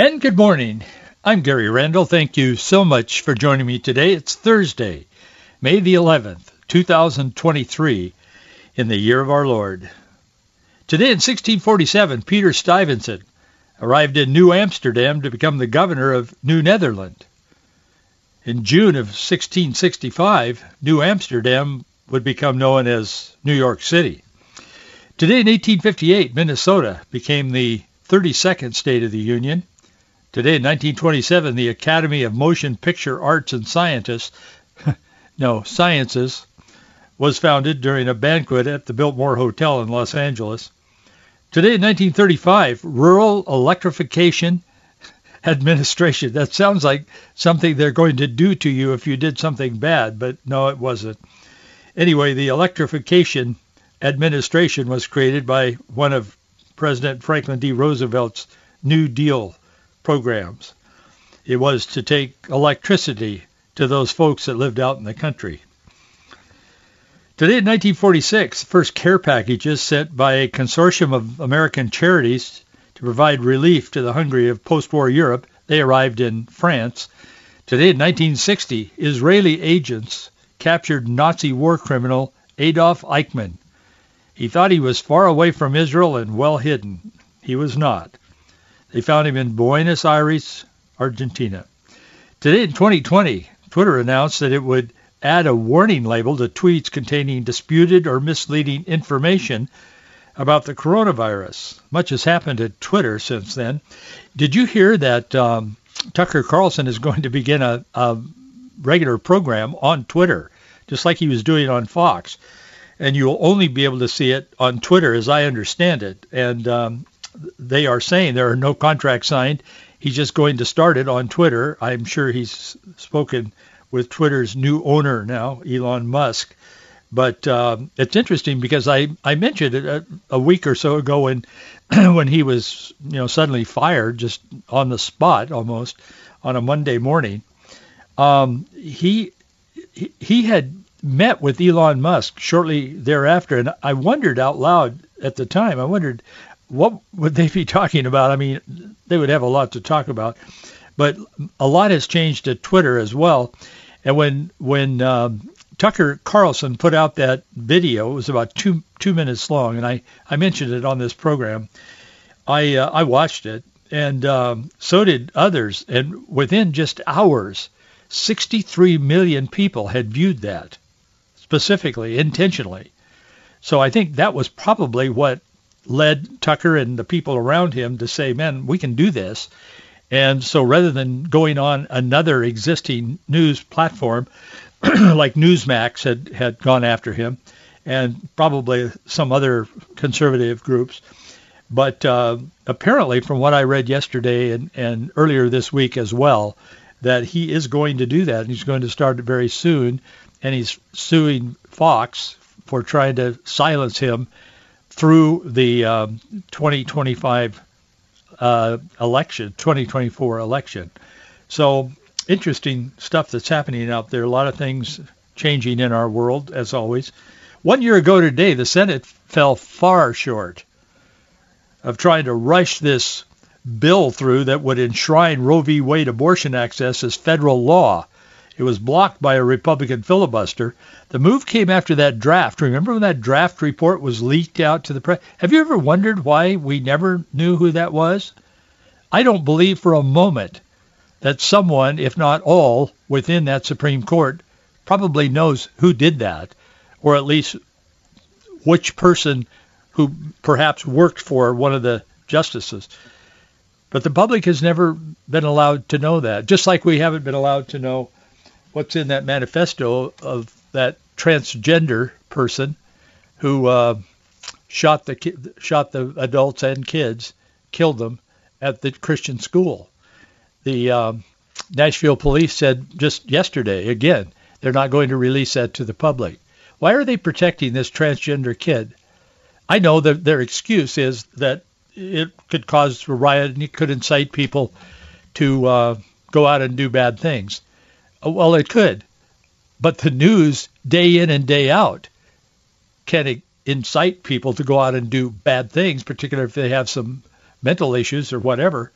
And good morning. I'm Gary Randall. Thank you so much for joining me today. It's Thursday, May the 11th, 2023, in the year of our Lord. Today in 1647, Peter Stuyvesant arrived in New Amsterdam to become the governor of New Netherland. In June of 1665, New Amsterdam would become known as New York City. Today in 1858, Minnesota became the 32nd state of the Union. Today in 1927, the Academy of Motion Picture Arts and Scientists, no, Sciences, was founded during a banquet at the Biltmore Hotel in Los Angeles. Today in 1935, Rural Electrification Administration. That sounds like something they're going to do to you if you did something bad, but no, it wasn't. Anyway, the Electrification Administration was created by one of President Franklin D. Roosevelt's New Deal programs. It was to take electricity to those folks that lived out in the country. Today in 1946, the first care packages sent by a consortium of American charities to provide relief to the hungry of post-war Europe, they arrived in France. Today in 1960, Israeli agents captured Nazi war criminal Adolf Eichmann. He thought he was far away from Israel and well hidden. He was not. They found him in Buenos Aires, Argentina. Today in 2020, Twitter announced that it would add a warning label to tweets containing disputed or misleading information about the coronavirus. Much has happened at Twitter since then. Did you hear that um, Tucker Carlson is going to begin a, a regular program on Twitter, just like he was doing on Fox? And you'll only be able to see it on Twitter, as I understand it. And um, they are saying there are no contracts signed. He's just going to start it on Twitter. I'm sure he's spoken with Twitter's new owner now, Elon Musk. But uh, it's interesting because I, I mentioned it a, a week or so ago when when he was you know suddenly fired just on the spot almost on a Monday morning. Um, he he had met with Elon Musk shortly thereafter, and I wondered out loud at the time. I wondered what would they be talking about? I mean, they would have a lot to talk about, but a lot has changed at Twitter as well. And when when um, Tucker Carlson put out that video, it was about two two minutes long, and I I mentioned it on this program. I uh, I watched it, and um, so did others. And within just hours, 63 million people had viewed that specifically, intentionally. So I think that was probably what led Tucker and the people around him to say, man, we can do this. And so rather than going on another existing news platform like Newsmax had, had gone after him and probably some other conservative groups. But uh, apparently, from what I read yesterday and, and earlier this week as well, that he is going to do that. And he's going to start it very soon. And he's suing Fox for trying to silence him through the um, 2025 uh, election, 2024 election. So interesting stuff that's happening out there. A lot of things changing in our world, as always. One year ago today, the Senate fell far short of trying to rush this bill through that would enshrine Roe v. Wade abortion access as federal law. It was blocked by a Republican filibuster. The move came after that draft. Remember when that draft report was leaked out to the press? Have you ever wondered why we never knew who that was? I don't believe for a moment that someone, if not all, within that Supreme Court probably knows who did that, or at least which person who perhaps worked for one of the justices. But the public has never been allowed to know that, just like we haven't been allowed to know what's in that manifesto of that transgender person who uh, shot the ki- shot the adults and kids, killed them at the Christian school. the um, Nashville police said just yesterday, again, they're not going to release that to the public. Why are they protecting this transgender kid? I know that their excuse is that it could cause a riot and it could incite people to uh, go out and do bad things. Uh, well, it could, but the news day in and day out can incite people to go out and do bad things, particularly if they have some mental issues or whatever.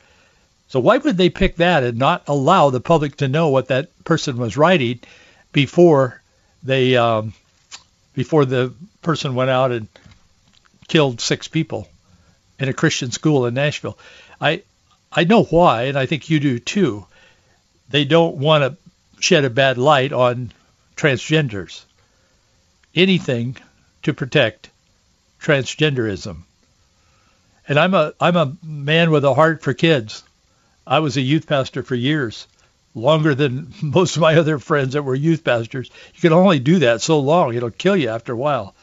So why would they pick that and not allow the public to know what that person was writing before they um, before the person went out and killed six people in a Christian school in Nashville? I I know why, and I think you do too. They don't want to shed a bad light on transgenders. Anything to protect transgenderism. And I'm a I'm a man with a heart for kids. I was a youth pastor for years, longer than most of my other friends that were youth pastors. You can only do that so long; it'll kill you after a while.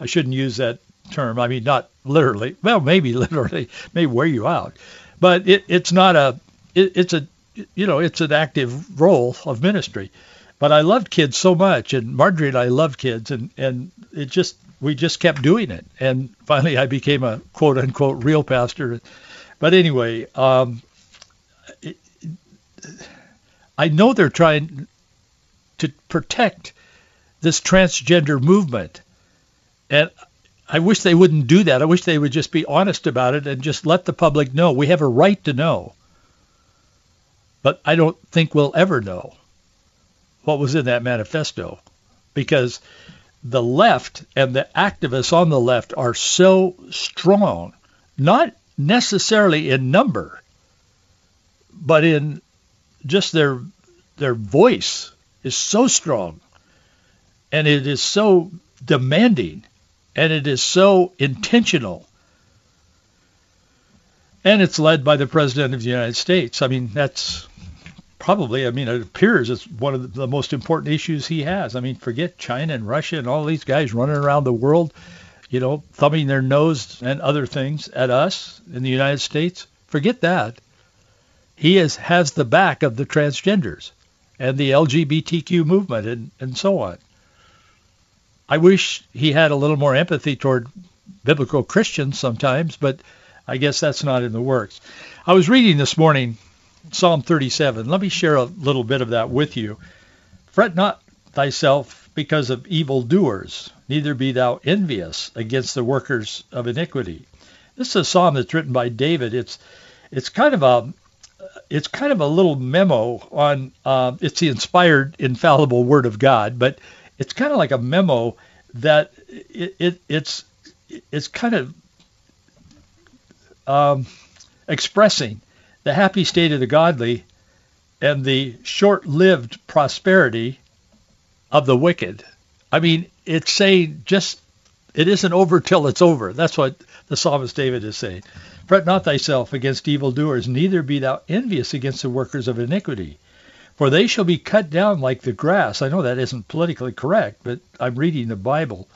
I shouldn't use that term. I mean, not literally. Well, maybe literally, may wear you out, but it, it's not a. It, it's a you know it's an active role of ministry. But I loved kids so much, and Marjorie and I loved kids, and and it just we just kept doing it, and finally I became a quote unquote real pastor. But anyway, um, it, I know they're trying to protect this transgender movement. And I wish they wouldn't do that. I wish they would just be honest about it and just let the public know. We have a right to know. But I don't think we'll ever know what was in that manifesto because the left and the activists on the left are so strong, not necessarily in number, but in just their their voice is so strong and it is so demanding and it is so intentional and it's led by the president of the United States. I mean, that's probably, I mean, it appears it's one of the most important issues he has. I mean, forget China and Russia and all these guys running around the world, you know, thumbing their nose and other things at us in the United States. Forget that he is, has the back of the transgenders and the LGBTQ movement and, and so on. I wish he had a little more empathy toward biblical Christians sometimes, but I guess that's not in the works. I was reading this morning Psalm 37. Let me share a little bit of that with you. Fret not thyself because of evil doers, neither be thou envious against the workers of iniquity. This is a psalm that's written by David. It's it's kind of a it's kind of a little memo on uh, it's the inspired infallible word of God, but it's kind of like a memo that it, it it's it's kind of um, expressing the happy state of the godly and the short-lived prosperity of the wicked. I mean, it's saying just it isn't over till it's over. That's what the psalmist David is saying. Fret not thyself against evildoers, neither be thou envious against the workers of iniquity. For they shall be cut down like the grass. I know that isn't politically correct, but I'm reading the Bible.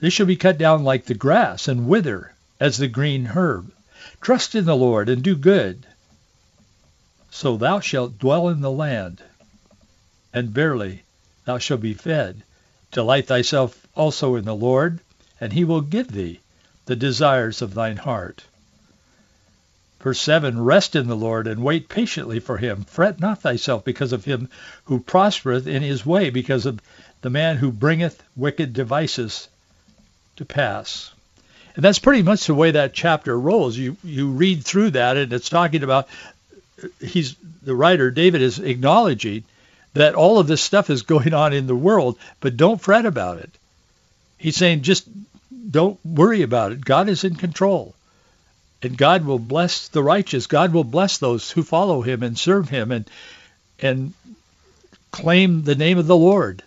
They shall be cut down like the grass and wither as the green herb. Trust in the Lord and do good. So thou shalt dwell in the land, and verily thou shalt be fed. Delight thyself also in the Lord, and he will give thee the desires of thine heart. Verse 7, Rest in the Lord and wait patiently for him. Fret not thyself because of him who prospereth in his way, because of the man who bringeth wicked devices to pass. And that's pretty much the way that chapter rolls. You you read through that and it's talking about he's the writer David is acknowledging that all of this stuff is going on in the world, but don't fret about it. He's saying just don't worry about it. God is in control. And God will bless the righteous. God will bless those who follow him and serve him and and claim the name of the Lord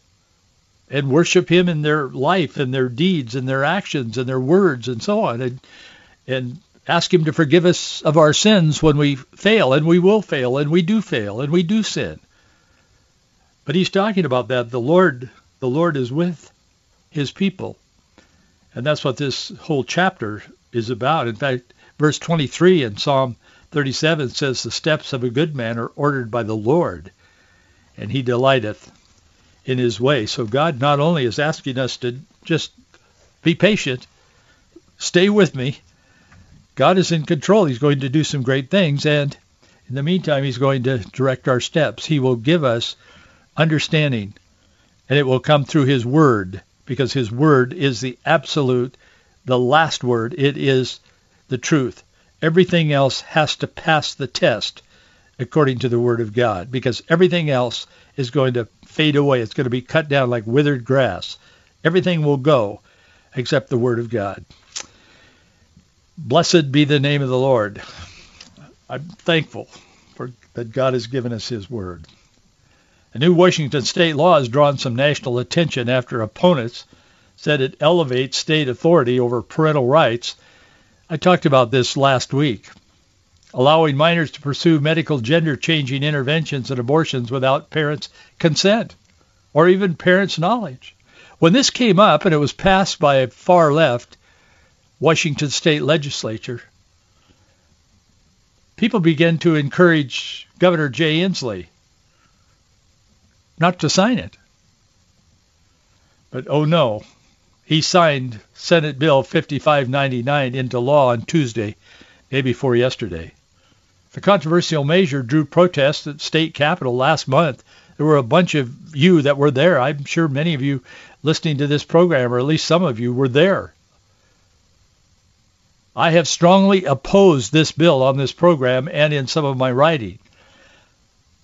and worship him in their life and their deeds and their actions and their words and so on and and ask him to forgive us of our sins when we fail and we will fail and we do fail and we do sin. But he's talking about that the Lord the Lord is with his people and that's what this whole chapter is about. In fact, verse 23 in Psalm 37 says, the steps of a good man are ordered by the Lord, and he delighteth in his way. So God not only is asking us to just be patient, stay with me. God is in control. He's going to do some great things. And in the meantime, he's going to direct our steps. He will give us understanding, and it will come through his word because his word is the absolute, the last word. It is the truth. Everything else has to pass the test according to the word of God because everything else is going to fade away. It's going to be cut down like withered grass. Everything will go except the word of God. Blessed be the name of the Lord. I'm thankful for that God has given us his word. A new Washington state law has drawn some national attention after opponents said it elevates state authority over parental rights. I talked about this last week. Allowing minors to pursue medical gender-changing interventions and abortions without parents' consent or even parents' knowledge. When this came up and it was passed by a far left Washington state legislature, people began to encourage Governor Jay Inslee not to sign it. But oh no, he signed Senate Bill 5599 into law on Tuesday, day before yesterday. The controversial measure drew protests at state capitol last month. There were a bunch of you that were there. I'm sure many of you listening to this program, or at least some of you, were there. I have strongly opposed this bill on this program and in some of my writing.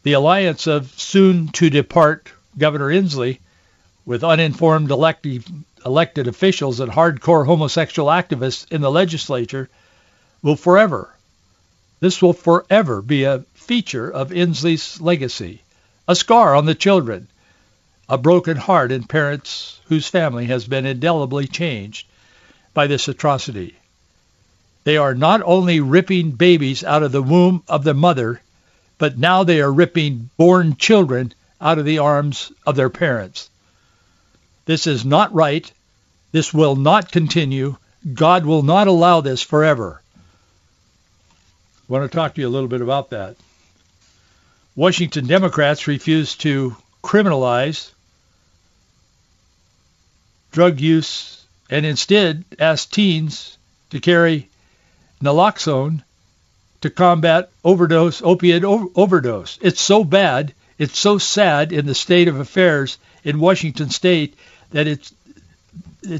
The alliance of soon-to-depart Governor Inslee with uninformed elected, elected officials and hardcore homosexual activists in the legislature will forever, this will forever be a feature of Inslee's legacy, a scar on the children, a broken heart in parents whose family has been indelibly changed by this atrocity. They are not only ripping babies out of the womb of the mother, but now they are ripping born children out of the arms of their parents. This is not right. This will not continue. God will not allow this forever. I want to talk to you a little bit about that. Washington Democrats refuse to criminalize drug use and instead ask teens to carry naloxone to combat overdose, opiate overdose. It's so bad, it's so sad in the state of affairs in Washington state that it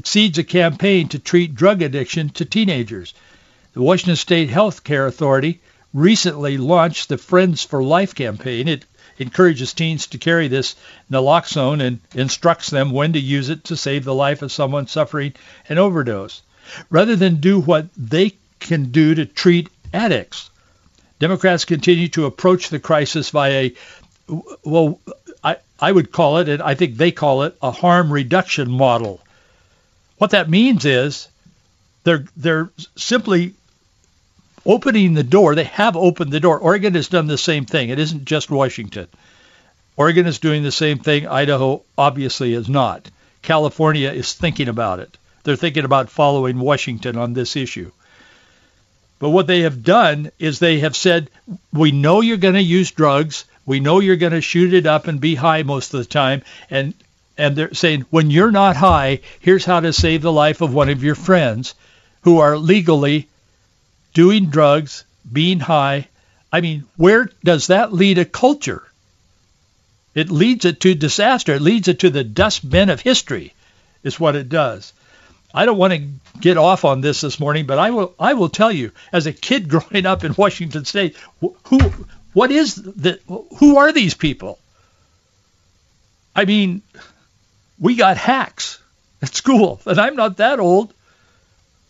seeds a campaign to treat drug addiction to teenagers. The Washington State Health Care Authority recently launched the Friends for Life campaign. It encourages teens to carry this naloxone and instructs them when to use it to save the life of someone suffering an overdose. Rather than do what they can do to treat addicts. Democrats continue to approach the crisis via a, well, I, I would call it, and I think they call it, a harm reduction model. What that means is they're, they're simply opening the door. They have opened the door. Oregon has done the same thing. It isn't just Washington. Oregon is doing the same thing. Idaho obviously is not. California is thinking about it. They're thinking about following Washington on this issue. But what they have done is they have said, we know you're going to use drugs. We know you're going to shoot it up and be high most of the time. And, and they're saying, when you're not high, here's how to save the life of one of your friends who are legally doing drugs, being high. I mean, where does that lead a culture? It leads it to disaster. It leads it to the dustbin of history is what it does. I don't want to get off on this this morning, but I will. I will tell you, as a kid growing up in Washington State, who, what is the, who are these people? I mean, we got hacks at school, and I'm not that old.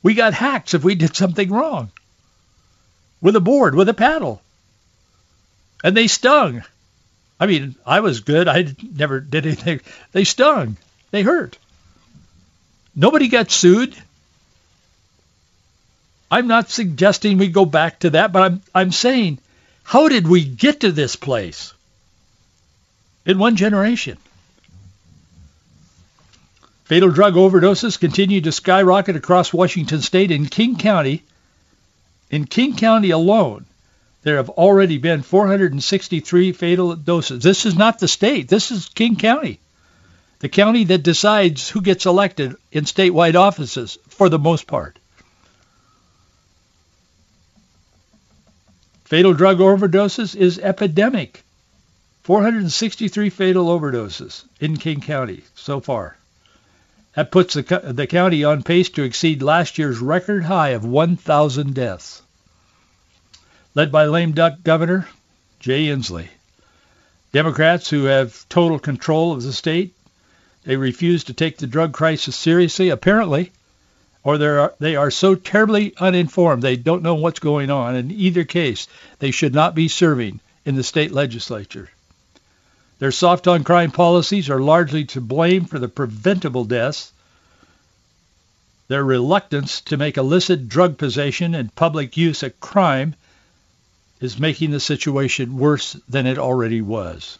We got hacks if we did something wrong with a board, with a paddle, and they stung. I mean, I was good. I never did anything. They stung. They hurt. Nobody got sued. I'm not suggesting we go back to that, but I'm, I'm saying, how did we get to this place in one generation? Fatal drug overdoses continue to skyrocket across Washington state. In King County, in King County alone, There have already been 463 fatal doses. This is not the state. This is King County, the county that decides who gets elected in statewide offices for the most part. Fatal drug overdoses is epidemic. 463 fatal overdoses in King County so far. That puts the, the county on pace to exceed last year's record high of 1,000 deaths. Led by lame duck governor Jay Inslee. Democrats who have total control of the state, they refuse to take the drug crisis seriously, apparently, or they are, they are so terribly uninformed they don't know what's going on. In either case, they should not be serving in the state legislature. Their soft on crime policies are largely to blame for the preventable deaths. Their reluctance to make illicit drug possession and public use a crime is making the situation worse than it already was.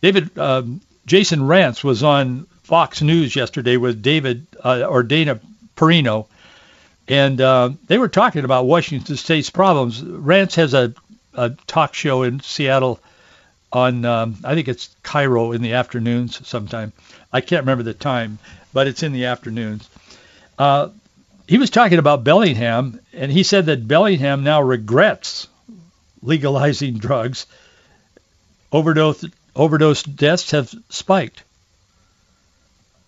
David um, Jason Rantz was on Fox News yesterday with David uh, or Dana Perino, and uh, they were talking about Washington State's problems. Rantz has a, a talk show in Seattle on um, I think it's KIRO in the afternoons sometime. I can't remember the time, but it's in the afternoons. Uh, he was talking about Bellingham, and he said that Bellingham now regrets legalizing drugs. Overdose overdose deaths have spiked.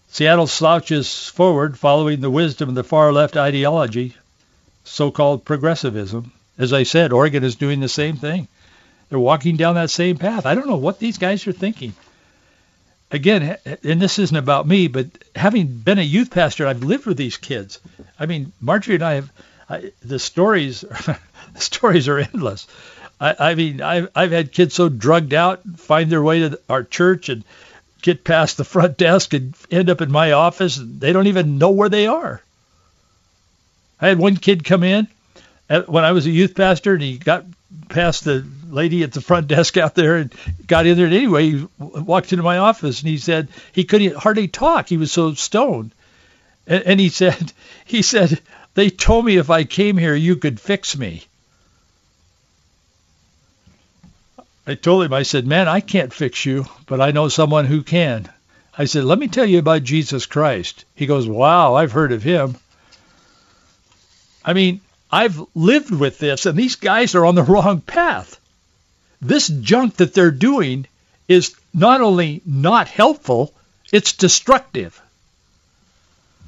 Seattle slouches forward following the wisdom of the far left ideology, so-called progressivism. As I said, Oregon is doing the same thing. They're walking down that same path. I don't know what these guys are thinking. Again, and this isn't about me, but having been a youth pastor, I've lived with these kids. I mean, Marjorie and I have I, the stories. the stories are endless. I, I mean, I've I've had kids so drugged out find their way to our church and get past the front desk and end up in my office. And they don't even know where they are. I had one kid come in when I was a youth pastor, and he got past the lady at the front desk out there and got in there. And anyway, he walked into my office and he said he couldn't hardly talk. He was so stoned. And, and he said, he said, they told me if I came here, you could fix me. I told him, I said, man, I can't fix you, but I know someone who can. I said, let me tell you about Jesus Christ. He goes, wow, I've heard of him. I mean, I've lived with this, and these guys are on the wrong path this junk that they're doing is not only not helpful, it's destructive.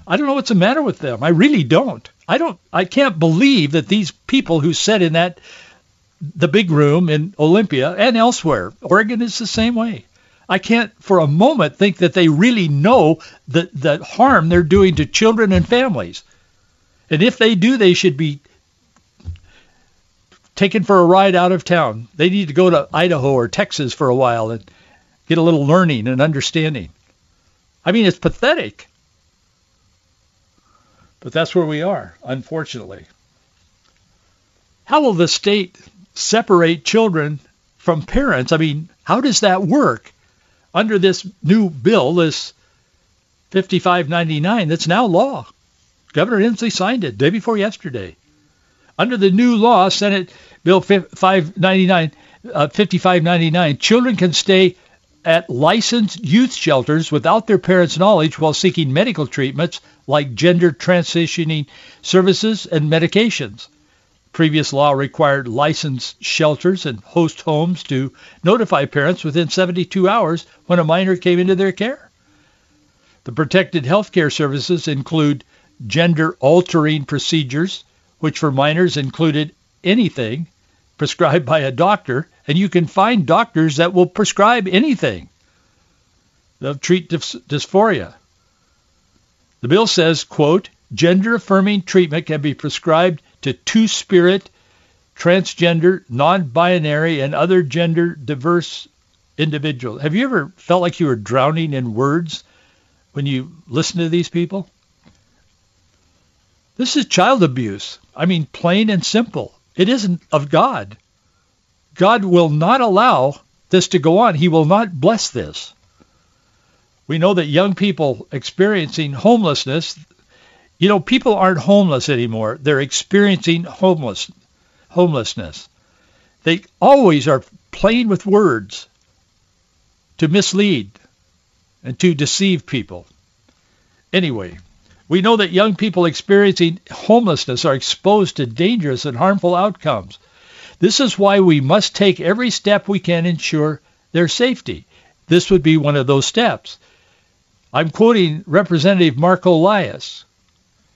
I don't know what's the matter with them. I really don't. I don't I can't believe that these people who sat in that the big room in Olympia and elsewhere, Oregon is the same way. I can't for a moment think that they really know the the harm they're doing to children and families. And if they do, they should be taken for a ride out of town. They need to go to Idaho or Texas for a while and get a little learning and understanding. I mean, it's pathetic. But that's where we are, unfortunately. How will the state separate children from parents? I mean, how does that work under this new bill, this 5599 that's now law? Governor Inslee signed it day before yesterday. Under the new law, Senate Bill 599, uh, 5599, children can stay at licensed youth shelters without their parents' knowledge while seeking medical treatments like gender transitioning services and medications. Previous law required licensed shelters and host homes to notify parents within 72 hours when a minor came into their care. The protected health care services include gender altering procedures, which for minors included anything prescribed by a doctor, and you can find doctors that will prescribe anything. They'll treat dys- dysphoria. The bill says, quote, gender-affirming treatment can be prescribed to two-spirit, transgender, non-binary, and other gender diverse individuals. Have you ever felt like you were drowning in words when you listen to these people? This is child abuse. I mean, plain and simple. It isn't of God. God will not allow this to go on. He will not bless this. We know that young people experiencing homelessness, you know, people aren't homeless anymore. They're experiencing homeless, homelessness. They always are playing with words to mislead and to deceive people. Anyway, we know that young people experiencing homelessness are exposed to dangerous and harmful outcomes. This is why we must take every step we can ensure their safety. This would be one of those steps. I'm quoting Representative Marko Liias.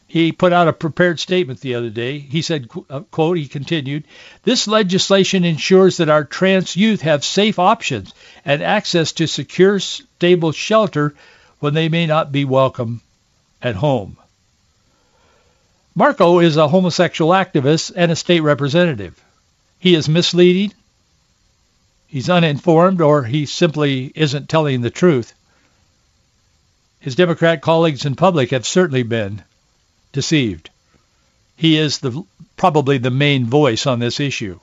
He put out a prepared statement the other day. He said, uh, quote, he continued, this legislation ensures that our trans youth have safe options and access to secure, stable shelter when they may not be welcome at home. Marco is a homosexual activist and a state representative. He is misleading, he's uninformed, or he simply isn't telling the truth. His Democrat colleagues in public have certainly been deceived. He is the probably the main voice on this issue.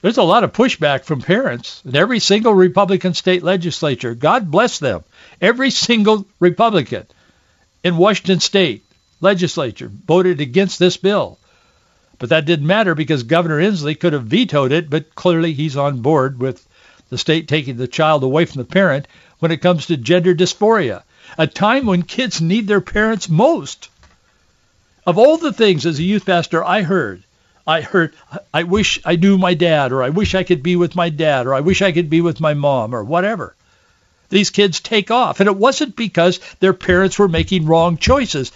There's a lot of pushback from parents in every single Republican state legislature. God bless them. Every single Republican in Washington state legislature voted against this bill. But that didn't matter because Governor Inslee could have vetoed it, but clearly he's on board with the state taking the child away from the parent when it comes to gender dysphoria, a time when kids need their parents most. Of all the things as a youth pastor I heard, I heard, I wish I knew my dad, or I wish I could be with my dad, or I wish I could be with my mom, or whatever. These kids take off. And it wasn't because their parents were making wrong choices.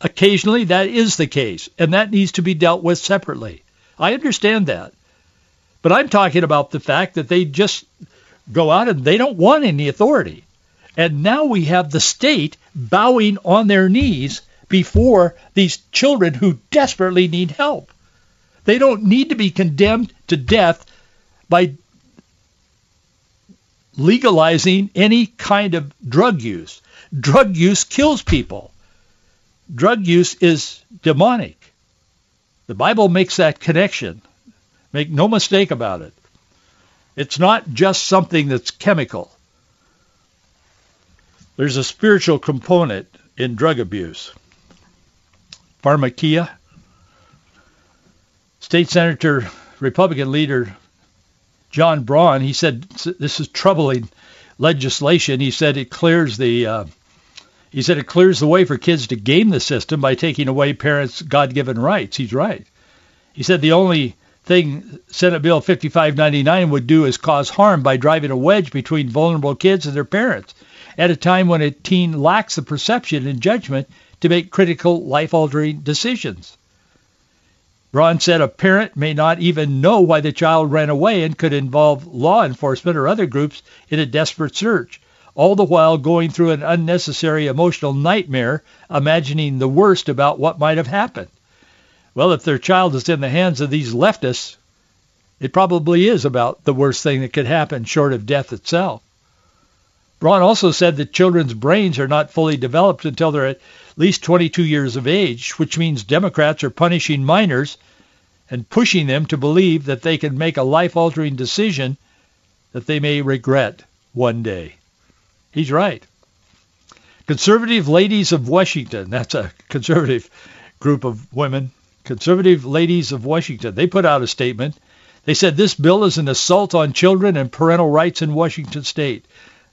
Occasionally that is the case, and that needs to be dealt with separately. I understand that. But I'm talking about the fact that they just go out and they don't want any authority. And now we have the state bowing on their knees before these children who desperately need help. They don't need to be condemned to death by legalizing any kind of drug use. Drug use kills people. Drug use is demonic. The Bible makes that connection. Make no mistake about it. It's not just something that's chemical. There's a spiritual component in drug abuse pharmakeia. State Senator, Republican leader John Braun, he said this is troubling legislation. He said it clears the uh, he said it clears the way for kids to game the system by taking away parents' God-given rights. He's right. He said the only thing Senate Bill 5599 would do is cause harm by driving a wedge between vulnerable kids and their parents at a time when a teen lacks the perception and judgment to make critical life-altering decisions. Braun said a parent may not even know why the child ran away and could involve law enforcement or other groups in a desperate search, all the while going through an unnecessary emotional nightmare, imagining the worst about what might have happened. Well, if their child is in the hands of these leftists, it probably is about the worst thing that could happen short of death itself. Braun also said that children's brains are not fully developed until they're at least 22 years of age, which means Democrats are punishing minors and pushing them to believe that they can make a life-altering decision that they may regret one day. He's right. Conservative Ladies of Washington, that's a conservative group of women, Conservative Ladies of Washington, they put out a statement. They said this bill is an assault on children and parental rights in Washington state.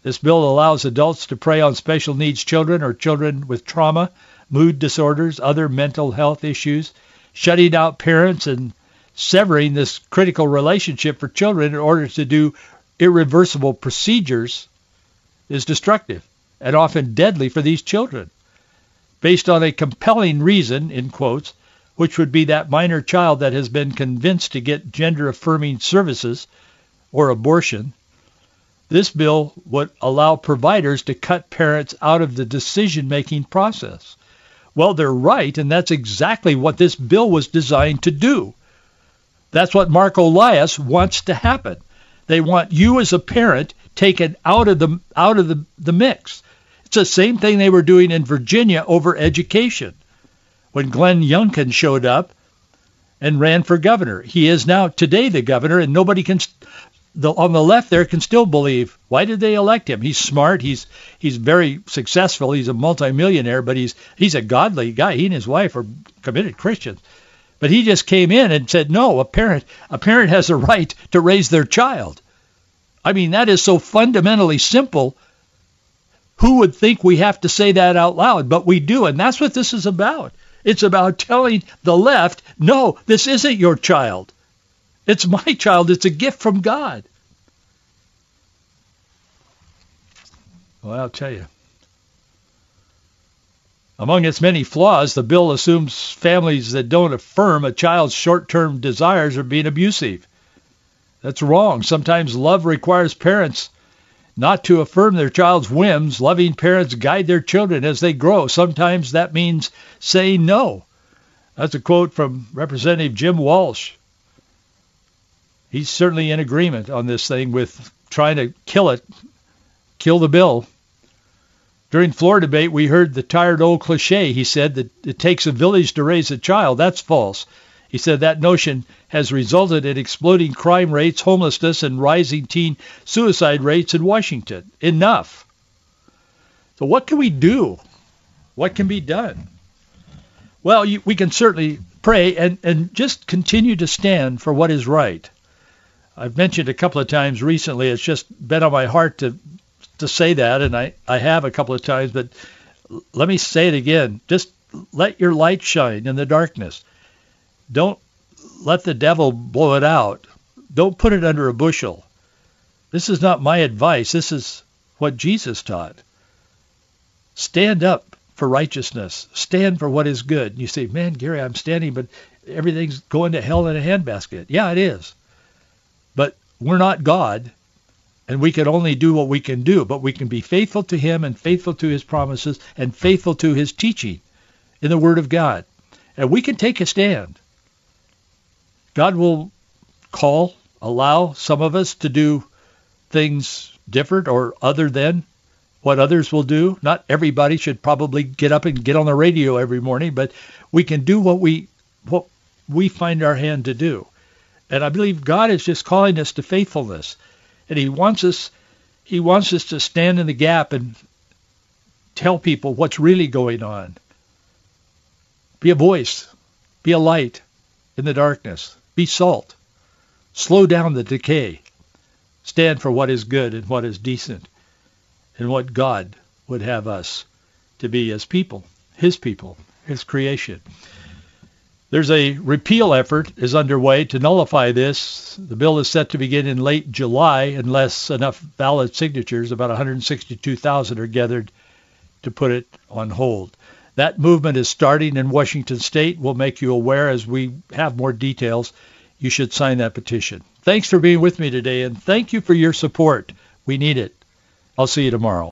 This bill allows adults to prey on special needs children or children with trauma, mood disorders, other mental health issues, shutting out parents and severing this critical relationship for children in order to do irreversible procedures is destructive and often deadly for these children. Based on a compelling reason, in quotes, which would be that minor child that has been convinced to get gender-affirming services or abortion, this bill would allow providers to cut parents out of the decision-making process. Well, they're right, and that's exactly what this bill was designed to do. That's what Marko Liias wants to happen. They want you as a parent taken out of the out of the, the mix. It's the same thing they were doing in Virginia over education. When Glenn Youngkin showed up and ran for governor. He is now today the governor, and nobody can the, on the left there can still believe why did they elect him? He's smart. He's he's very successful. He's a multimillionaire, but he's he's a godly guy. He and his wife are committed Christians. But he just came in and said, no, a parent, a parent has a right to raise their child. I mean, that is so fundamentally simple. Who would think we have to say that out loud? But we do, and that's what this is about. It's about telling the left, no, this isn't your child. It's my child. It's a gift from God. Well, I'll tell you. Among its many flaws, the bill assumes families that don't affirm a child's short-term desires are being abusive. That's wrong. Sometimes love requires parents not to affirm their child's whims. Loving parents guide their children as they grow. Sometimes that means saying no. That's a quote from Representative Jim Walsh. He's certainly in agreement on this thing with trying to kill it, kill the bill. During floor debate, we heard the tired old cliche. He said that it takes a village to raise a child. That's false. He said that notion has resulted in exploding crime rates, homelessness, and rising teen suicide rates in Washington. Enough. So what can we do? What can be done? Well, you, we can certainly pray and, and just continue to stand for what is right. I've mentioned a couple of times recently, it's just been on my heart to to say that, and I, I have a couple of times, but let me say it again. Just let your light shine in the darkness. Don't let the devil blow it out. Don't put it under a bushel. This is not my advice. This is what Jesus taught. Stand up for righteousness. Stand for what is good. And You say, man, Gary, I'm standing, but everything's going to hell in a handbasket. Yeah, it is. We're not God and we can only do what we can do, but we can be faithful to him and faithful to his promises and faithful to his teaching in the Word of God. And we can take a stand. God will call, allow some of us to do things different or other than what others will do. Not everybody should probably get up and get on the radio every morning, but we can do what we what we find our hand to do. And I believe God is just calling us to faithfulness and he wants us he wants us to stand in the gap and tell people what's really going on. Be a voice, be a light in the darkness, be salt. Slow down the decay. Stand for what is good and what is decent and what God would have us to be as people, his people, his creation. There's a repeal effort is underway to nullify this. The bill is set to begin in late July unless enough valid signatures, about 162,000, are gathered to put it on hold. That movement is starting in Washington state. We'll make you aware as we have more details. You should sign that petition. Thanks for being with me today, and thank you for your support. We need it. I'll see you tomorrow.